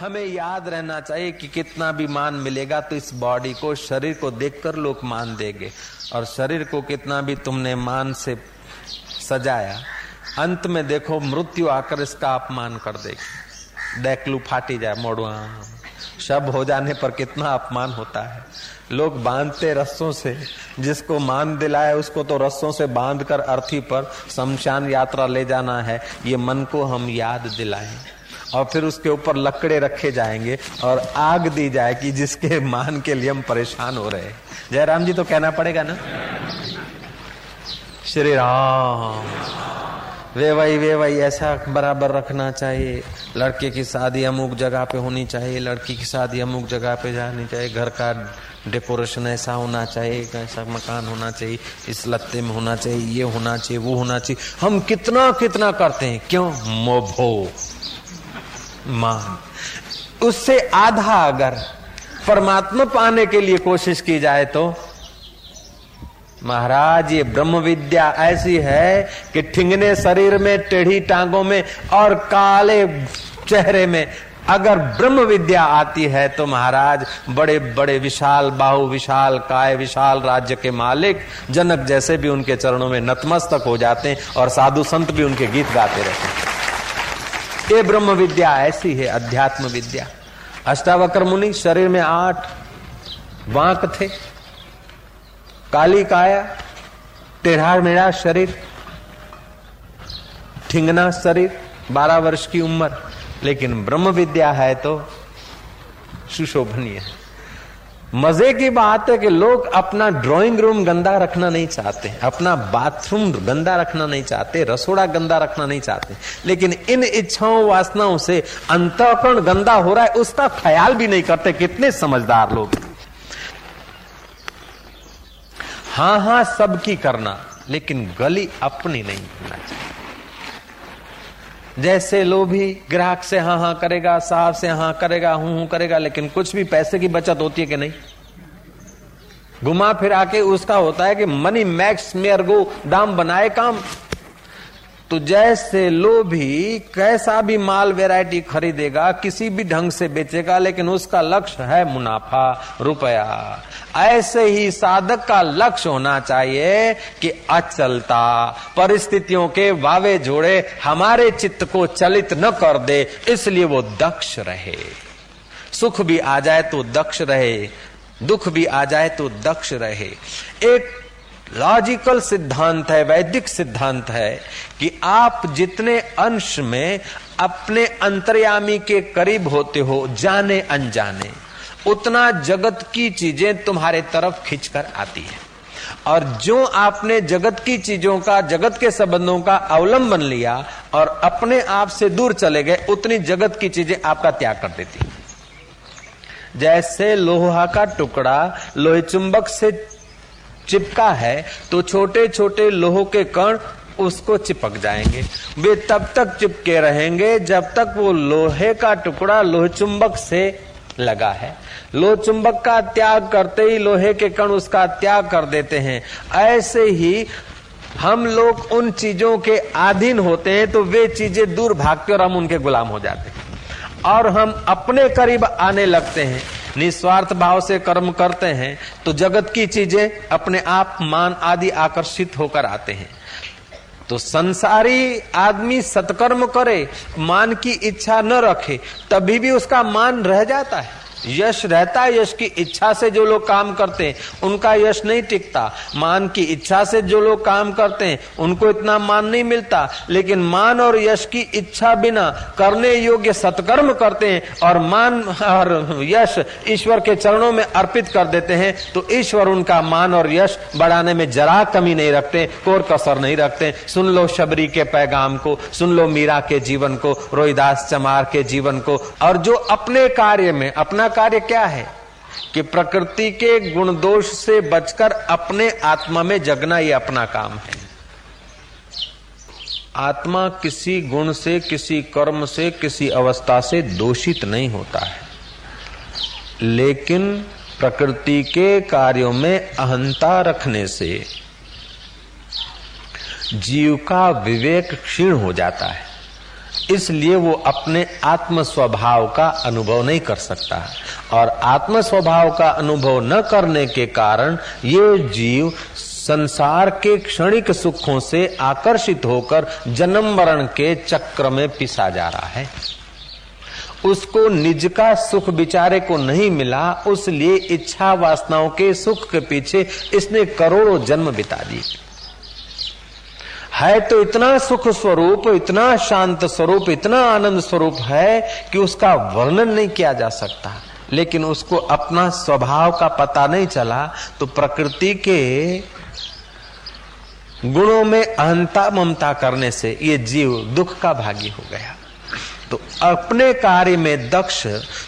हमें याद रहना चाहिए कि कितना भी मान मिलेगा तो इस बॉडी को, शरीर को देखकर लोग मान देंगे। और शरीर को कितना भी तुमने मान से सजाया, अंत में देखो मृत्यु आकर इसका अपमान कर देगी। डेकलू फाटी जाए मोड़ुआ शब हो जाने पर कितना अपमान होता है। लोग बांधते रस्सों से, जिसको मान दिलाए उसको तो रस्सों से बाँध कर अर्थी पर शमशान यात्रा ले जाना है। ये मन को हम याद दिलाएँ। और फिर उसके ऊपर लकड़े रखे जाएँगे और आग दी जाएगी जिसके मान के लिए हम परेशान हो रहे जयराम जी तो कहना पड़ेगा ना? श्री राम। वे वही वे वही, ऐसा बराबर रखना चाहिए। लड़के की शादी अमुक जगह पे होनी चाहिए, लड़की की शादी अमुक जगह पे जानी चाहिए। घर का डेकोरेशन ऐसा होना चाहिए ऐसा मकान होना चाहिए, इस लत्ते में होना चाहिए, ये होना चाहिए, वो होना चाहिए। हम कितना कितना करते हैं, क्यों? मोभो। मान उससे आधा अगर परमात्मा पाने के लिए कोशिश की जाए तो? महाराज, ये ब्रह्म विद्या ऐसी है कि ठिंगने शरीर में, टेढ़ी टांगों में और काले चेहरे में अगर ब्रह्म विद्या आती है तो महाराज, बड़े बड़े विशाल, बाहु विशाल, काय विशाल राज्य के मालिक, जनक जैसे भी उनके चरणों में नतमस्तक हो जाते हैं और साधु संत भी उनके गीत गाते रहते हैं। ये ब्रह्म विद्या ऐसी है अध्यात्म विद्या अष्टावक्र मुनि शरीर में आठ वाक थे। काली काया टेढ़ा मेढ़ा शरीर, ठिंगना शरीर, बारह वर्ष की उम्र। लेकिन ब्रह्म विद्या है तो सुशोभनीय मज़े की बात है कि लोग अपना ड्राइंग रूम गंदा रखना नहीं चाहते अपना बाथरूम गंदा रखना नहीं चाहते, रसोड़ा गंदा रखना नहीं चाहते लेकिन इन इच्छाओं, वासनाओं से अंतकरण गंदा हो रहा है, उसका ख्याल भी नहीं करते कितने समझदार लोग। हाँ हाँ सबकी करना, लेकिन गली अपनी नहीं करना चाहिए। जैसे लोभी ग्राहक से हाँ हाँ करेगा, साहब से हाँ करेगा, हूँ हूँ करेगा, लेकिन कुछ भी पैसे की बचत होती है कि नहीं? घुमा फिरा के उसका होता है कि मनी मैक्स मेयर गो दाम बनाए काम तो जैसे लोभी कैसा भी माल वैरायटी खरीदेगा, किसी भी ढंग से बेचेगा, लेकिन उसका लक्ष्य है मुनाफा, रुपया। ऐसे ही साधक का लक्ष्य होना चाहिए कि अचलता, परिस्थितियों के वावे जोड़े हमारे चित्त को चलित न कर दे, इसलिए वो दक्ष रहे। सुख भी आ जाए तो दक्ष रहे, दुख भी आ जाए तो दक्ष रहे। एक लॉजिकल सिद्धांत है, वैदिक सिद्धांत है कि आप जितने अंश में अपने अंतर्यामी के करीब होते हो, जाने अनजाने, उतना जगत की चीज़ें तुम्हारे तरफ़ खींचकर आती है। और जो आपने जगत की चीज़ों का, जगत के संबंधों का अवलंबन लिया और अपने आप से दूर चले गए, उतनी जगत की चीज़ें आपका त्याग कर देती जैसे लोहा का टुकड़ा लोहे चुंबक से चिपका है तो छोटे छोटे लोहो के कण उसको चिपक जाएँगे। वे तब तक चिपके रहेंगे जब तक वो लोहे का टुकड़ा लोह चुंबक से लगा है। लोह चुंबक का त्याग करते ही लोहे के कण उसका त्याग कर देते हैं। ऐसे ही हम लोग उन चीज़ों के अधीन होते हैं तो वे चीज़ें दूर भागते और हम उनके गुलाम हो जाते हैं। और हम अपने करीब आने लगते हैं। निस्वार्थ भाव से कर्म करते हैं तो जगत की चीज़ें अपने आप मान आदि आकर्षित होकर आते हैं। तो संसारी आदमी सत्कर्म करे, मान की इच्छा न रखे, तभी भी उसका मान रह जाता है। यश रहता है, यश की इच्छा से जो लोग काम करते हैं, उनका यश नहीं टिकता। मान की इच्छा से जो लोग काम करते हैं, उनको इतना मान नहीं मिलता। लेकिन मान और यश की इच्छा बिना करने योग्य सत्कर्म करते हैं और मान और यश ईश्वर के चरणों में अर्पित कर देते हैं तो ईश्वर उनका मान और यश बढ़ाने में जरा कमी नहीं रखते, कोर कसर नहीं रखते। सुन लो शबरी के पैगाम को, सुन लो मीरा के जीवन को, रोहिदास चमार के जीवन को, और जो अपने कार्य में, अपना कार्य क्या है? कि प्रकृति के गुण दोष से बचकर अपने आत्मा में जगना ये अपना काम है। आत्मा किसी गुण से, किसी कर्म से, किसी अवस्था से दोषित नहीं होता है। लेकिन प्रकृति के कार्यों में अहंता रखने से जीव का विवेक क्षीण हो जाता है। इसलिए वो अपने आत्म स्वभाव का अनुभव नहीं कर सकता है। और आत्म स्वभाव का अनुभव न करने के कारण ये जीव संसार के क्षणिक सुखों से आकर्षित होकर जन्म मरण के चक्र में पिसा जा रहा है। उसको निज का सुख बिचारे को नहीं मिला, उसलिए इच्छा वासनाओं के सुख के पीछे इसने करोड़ों जन्म बिता दिए। है तो इतना सुख स्वरूप, इतना शांत स्वरूप, इतना आनंद स्वरूप है कि उसका वर्णन नहीं किया जा सकता। लेकिन उसको अपना स्वभाव का पता नहीं चला तो प्रकृति के गुणों में अहंता ममता करने से ये जीव दुख का भागी हो गया। तो अपने कार्य में दक्ष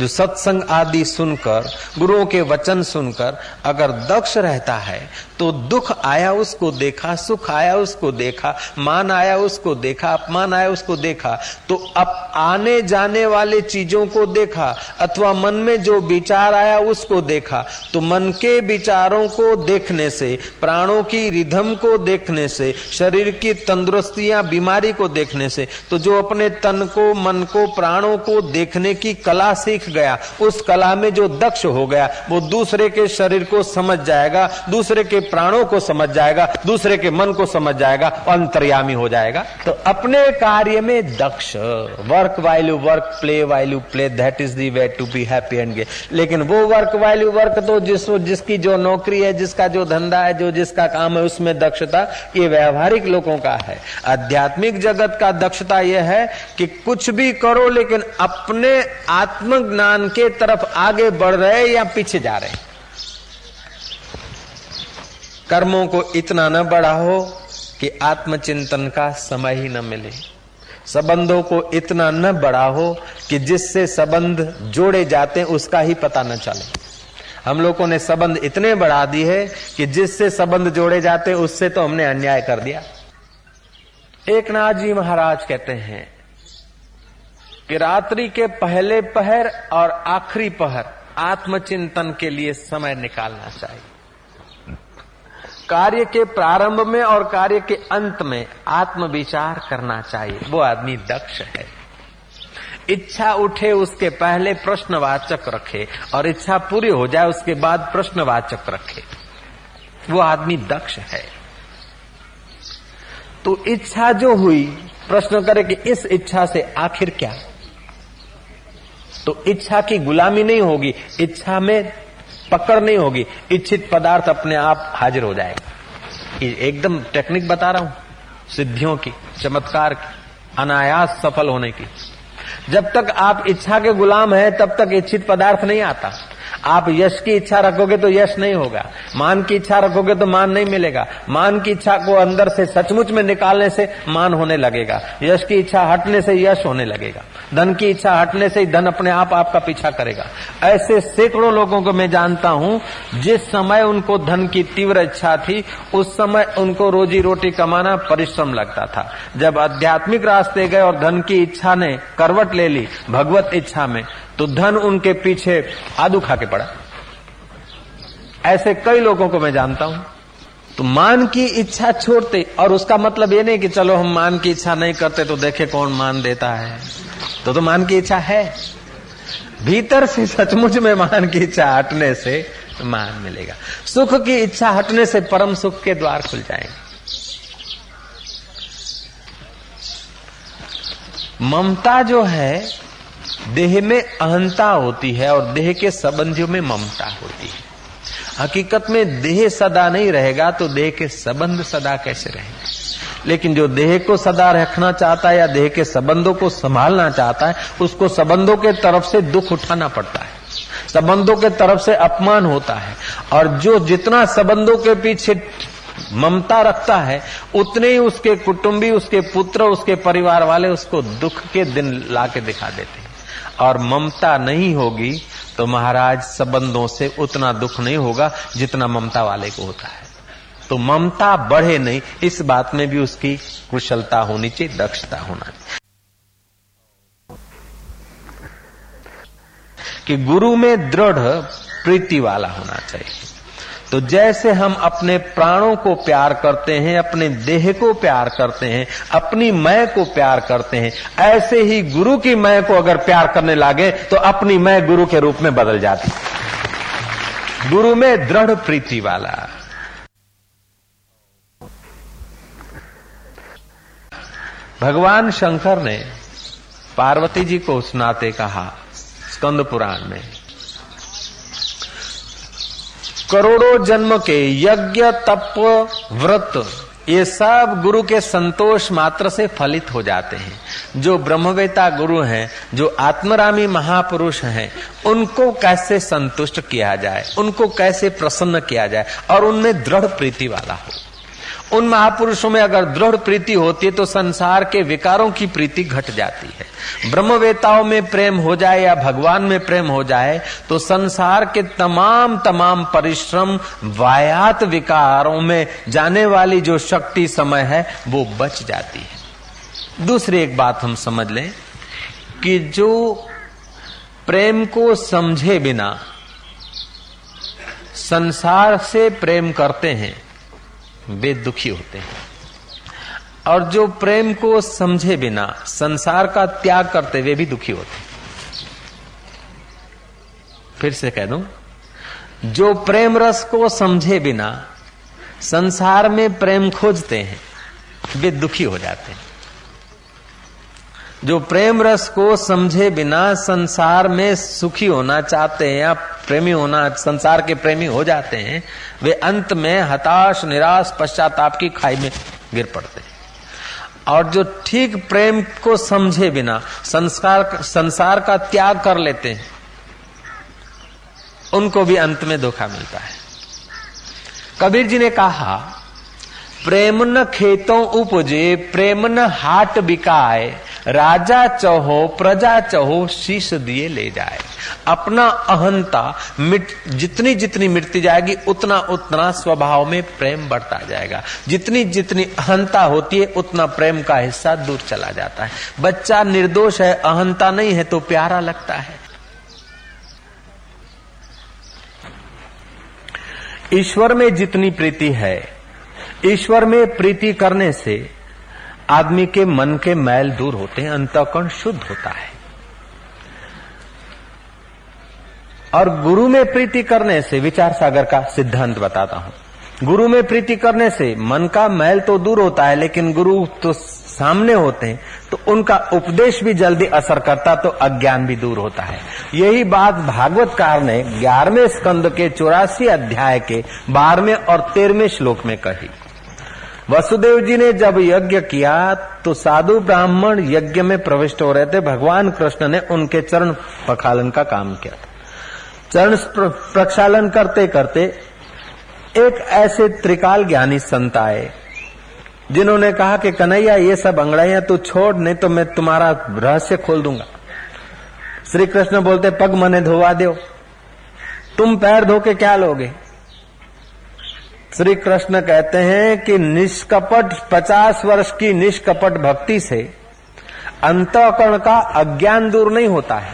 जो सत्संग आदि सुनकर, गुरुओं के वचन सुनकर अगर दक्ष रहता है तो दुख आया उसको देखा, सुख आया उसको देखा, मान आया उसको देखा, अपमान आया उसको देखा तो अब आने जाने वाले चीज़ों को देखा, अथवा मन में जो विचार आया उसको देखा तो मन के विचारों को देखने से, प्राणों की रिधम को देखने से, शरीर की तंदुरुस्तियाँ, बीमारी को देखने से तो जो अपने तन को, मन को, प्राणों को देखने की कला सीख गया। उस कला में जो दक्ष हो गया, वो दूसरे के शरीर को समझ जाएगा, दूसरे के प्राणों को समझ जाएगा, दूसरे के मन को समझ जाएगा, अंतर्यामी हो जाएगा। तो अपने कार्य में दक्ष work value work play value play that is the way to be happy and gay लेकिन वो वर्क वाइल्यू वर्क तो जिस, जिसकी जो नौकरी है, जिसका जो धंधा है, जो जिसका काम है, उसमें दक्षता, ये व्यवहारिक लोगों का है। आध्यात्मिक जगत का दक्षता यह है कि कुछ भी करो, लेकिन अपने आत्मज्ञान के तरफ़ आगे बढ़ रहे या पीछे जा रहे? कर्मों को इतना न बढ़ाओ कि आत्मचिंतन का समय ही न मिले। संबंधों को इतना न बढ़ाओ कि जिससे संबंध जोड़े जाते हैं, उसका ही पता न चले। हम लोगों ने संबंध इतने बढ़ा दी है कि जिससे संबंध जोड़े जाते उससे तो हमने अन्याय कर दिया। एक नाथ जी महाराज कहते हैं कि रात्रि के पहले पहर और आखिरी पहर, आत्मचिंतन के लिए समय निकालना चाहिए। कार्य के प्रारंभ में और कार्य के अंत में आत्म विचार करना चाहिए। वो आदमी दक्ष है। इच्छा उठे, उसके पहले प्रश्नवाचक रखे और इच्छा पूरी हो जाए, उसके बाद प्रश्नवाचक रखे। वो आदमी दक्ष है। तो इच्छा जो हुई, प्रश्न करे कि इस इच्छा से आखिर क्या? तो इच्छा की गुलामी नहीं होगी, इच्छा में पकड़ नहीं होगी, इच्छित पदार्थ अपने आप हाजिर हो जाएगा। एकदम टेक्निक बता रहा हूँ, सिद्धियों की, चमत्कार की, अनायास सफल होने की। जब तक आप इच्छा के गुलाम हैं, तब तक इच्छित पदार्थ नहीं आता। आप यश की इच्छा रखोगे तो यश नहीं होगा। मान की इच्छा रखोगे तो मान नहीं मिलेगा। मान की इच्छा को अंदर से सचमुच में निकालने से मान होने लगेगा। यश की इच्छा हटने से यश होने लगेगा। धन की इच्छा हटने से धन अपने आप आपका पीछा करेगा। ऐसे सैकड़ों लोगों को मैं जानता हूँ, जिस समय उनको धन की तीव्र इच्छा थी, उस समय उनको रोजी रोटी कमाना परिश्रम लगता था। जब आध्यात्मिक रास्ते गए और धन की इच्छा ने करवट ले ली, भगवत इच्छा में तो धन उनके पीछे आदू खा के पड़ा। ऐसे कई लोगों को मैं जानता हूँ। तो मान की इच्छा छोड़ते, और उसका मतलब ये नहीं कि चलो हम मान की इच्छा नहीं करते तो देखे कौन मान देता है। तो तो मान की इच्छा है। भीतर से सचमुच में मान की इच्छा हटने से मान मिलेगा। सुख की इच्छा हटने से परम सुख के द्वार खुल जाएँगे। ममता जो है देह में अहंता होती है और देह के संबंधियों में ममता होती है। हकीकत में देह सदा नहीं रहेगा तो देह के संबंध सदा कैसे रहेंगे? लेकिन जो देह को सदा रखना चाहता है या देह के संबंधों को संभालना चाहता है, उसको संबंधों के तरफ़ से दुख उठाना पड़ता है। संबंधों के तरफ़ से अपमान होता है। और जो जितना संबंधों के पीछे ममता रखता है, उतने ही उसके कुटुंबी, उसके पुत्र, उसके परिवार वाले उसको दुख के दिन लाके दिखा देते हैं। और ममता नहीं होगी तो महाराज संबंधों से उतना दुख नहीं होगा जितना ममता वाले को होता है। तो ममता बढ़े नहीं, इस बात में भी उसकी कुशलता होनी चाहिए, दक्षता होना चाहिए। कि गुरु में दृढ़, प्रीति वाला होना चाहिए। तो जैसे हम अपने प्राणों को प्यार करते हैं, अपने देह को प्यार करते हैं, अपनी मैं को प्यार करते हैं, ऐसे ही गुरु की मैं को अगर प्यार करने लागे तो अपनी मैं गुरु के रूप में बदल जाती। गुरु में दृढ़ प्रीति वाला। भगवान शंकर ने पार्वती जी को सुनाते कहा, स्कंद पुराण में करोड़ों जन्म के यज्ञ, तप, व्रत, ये सब गुरु के संतोष मात्र से फलित हो जाते हैं। जो ब्रह्मवेता गुरु हैं, जो आत्मरामी महापुरुष हैं, उनको कैसे संतुष्ट किया जाए, उनको कैसे प्रसन्न किया जाए, और उनमें दृढ़ प्रीति वाला हो। उन महापुरुषों में अगर दृढ़ प्रीति होती है तो संसार के विकारों की प्रीति घट जाती है। ब्रह्मवेताओं में प्रेम हो जाए या भगवान में प्रेम हो जाए तो संसार के तमाम तमाम परिश्रम, वायात विकारों में जाने वाली जो शक्ति समय है, वो बच जाती है। दूसरी एक बात हम समझ लें कि जो प्रेम को समझे बिना संसार से प्रेम करते हैं वे दुखी होते हैं। और जो प्रेम को समझे बिना, संसार का त्याग करते हुए भी दुखी होते फिर से कह दूँ, जो प्रेम रस को समझे बिना, संसार में प्रेम खोजते हैं, वे दुखी हो जाते हैं। जो प्रेम रस को समझे बिना, संसार में सुखी होना चाहते हैं या प्रेमी होना, संसार के प्रेमी हो जाते हैं, वे अंत में हताश, निराश, पश्चाताप की खाई में गिर पड़ते हैं। और जो ठीक प्रेम को समझे बिना संस्कार संसार का त्याग कर लेते हैं, उनको भी अंत में धोखा मिलता है। कबीर जी ने कहा, प्रेम न खेतों उपजे, प्रेम न हाट बिकाए राजा चहो, प्रजा चहो, शीश दिए ले जाए। अपना अहंता मिट, जितनी जितनी मिटती जाएगी, उतना उतना स्वभाव में प्रेम बढ़ता जाएगा। जितनी जितनी अहंता होती है, उतना प्रेम का हिस्सा दूर चला जाता है। बच्चा निर्दोष है, अहंता नहीं है तो प्यारा लगता है। ईश्वर में जितनी प्रीति है, ईश्वर में प्रीति करने से आदमी के मन के मैल दूर होते हैं, अंतकरण शुद्ध होता है। और गुरु में प्रीति करने से, विचार सागर का सिद्धांत बताता हूँ। गुरु में प्रीति करने से मन का मैल तो दूर होता है, लेकिन गुरु तो सामने होते हैं तो उनका उपदेश भी जल्दी असर करता तो अज्ञान भी दूर होता है। यही बात भागवतकार ने ग्यारहवें स्कंद के चौरासी अध्याय के बारहवें और तेरहवें श्लोक में कही। वसुदेव जी ने जब यज्ञ किया तो साधु ब्राह्मण यज्ञ में प्रविष्ट हो रहे थे। भगवान कृष्ण ने उनके चरण प्रक्षालन का काम किया। चरण प्रक्षालन करते करते एक ऐसे त्रिकाल ज्ञानी संत आए, जिन्होंने कहा कि, कन्हैया, ये सब अंगड़ाइया तू छोड़, नहीं तो मैं तुम्हारा रहस्य खोल दूँगा। श्री कृष्ण बोलते, पग मने धोवा दो। तुम पैर धो के क्या लोगे? श्री कृष्ण कहते हैं कि निष्कपट पचास वर्ष की निष्कपट भक्ति से अंतकरण का अज्ञान दूर नहीं होता है।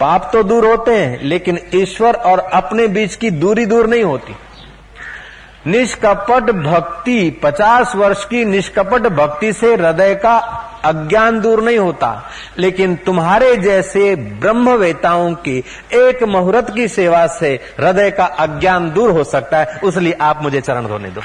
पाप तो दूर होते हैं, लेकिन ईश्वर और अपने बीच की दूरी दूर नहीं होती। निष्कपट भक्ति, पचास वर्ष की निष्कपट भक्ति से हृदय का अज्ञान दूर नहीं होता, लेकिन तुम्हारे जैसे ब्रह्मवेताओं की एक मुहूर्त की सेवा से हृदय का अज्ञान दूर हो सकता है, उसलिए आप मुझे चरण धोने दो।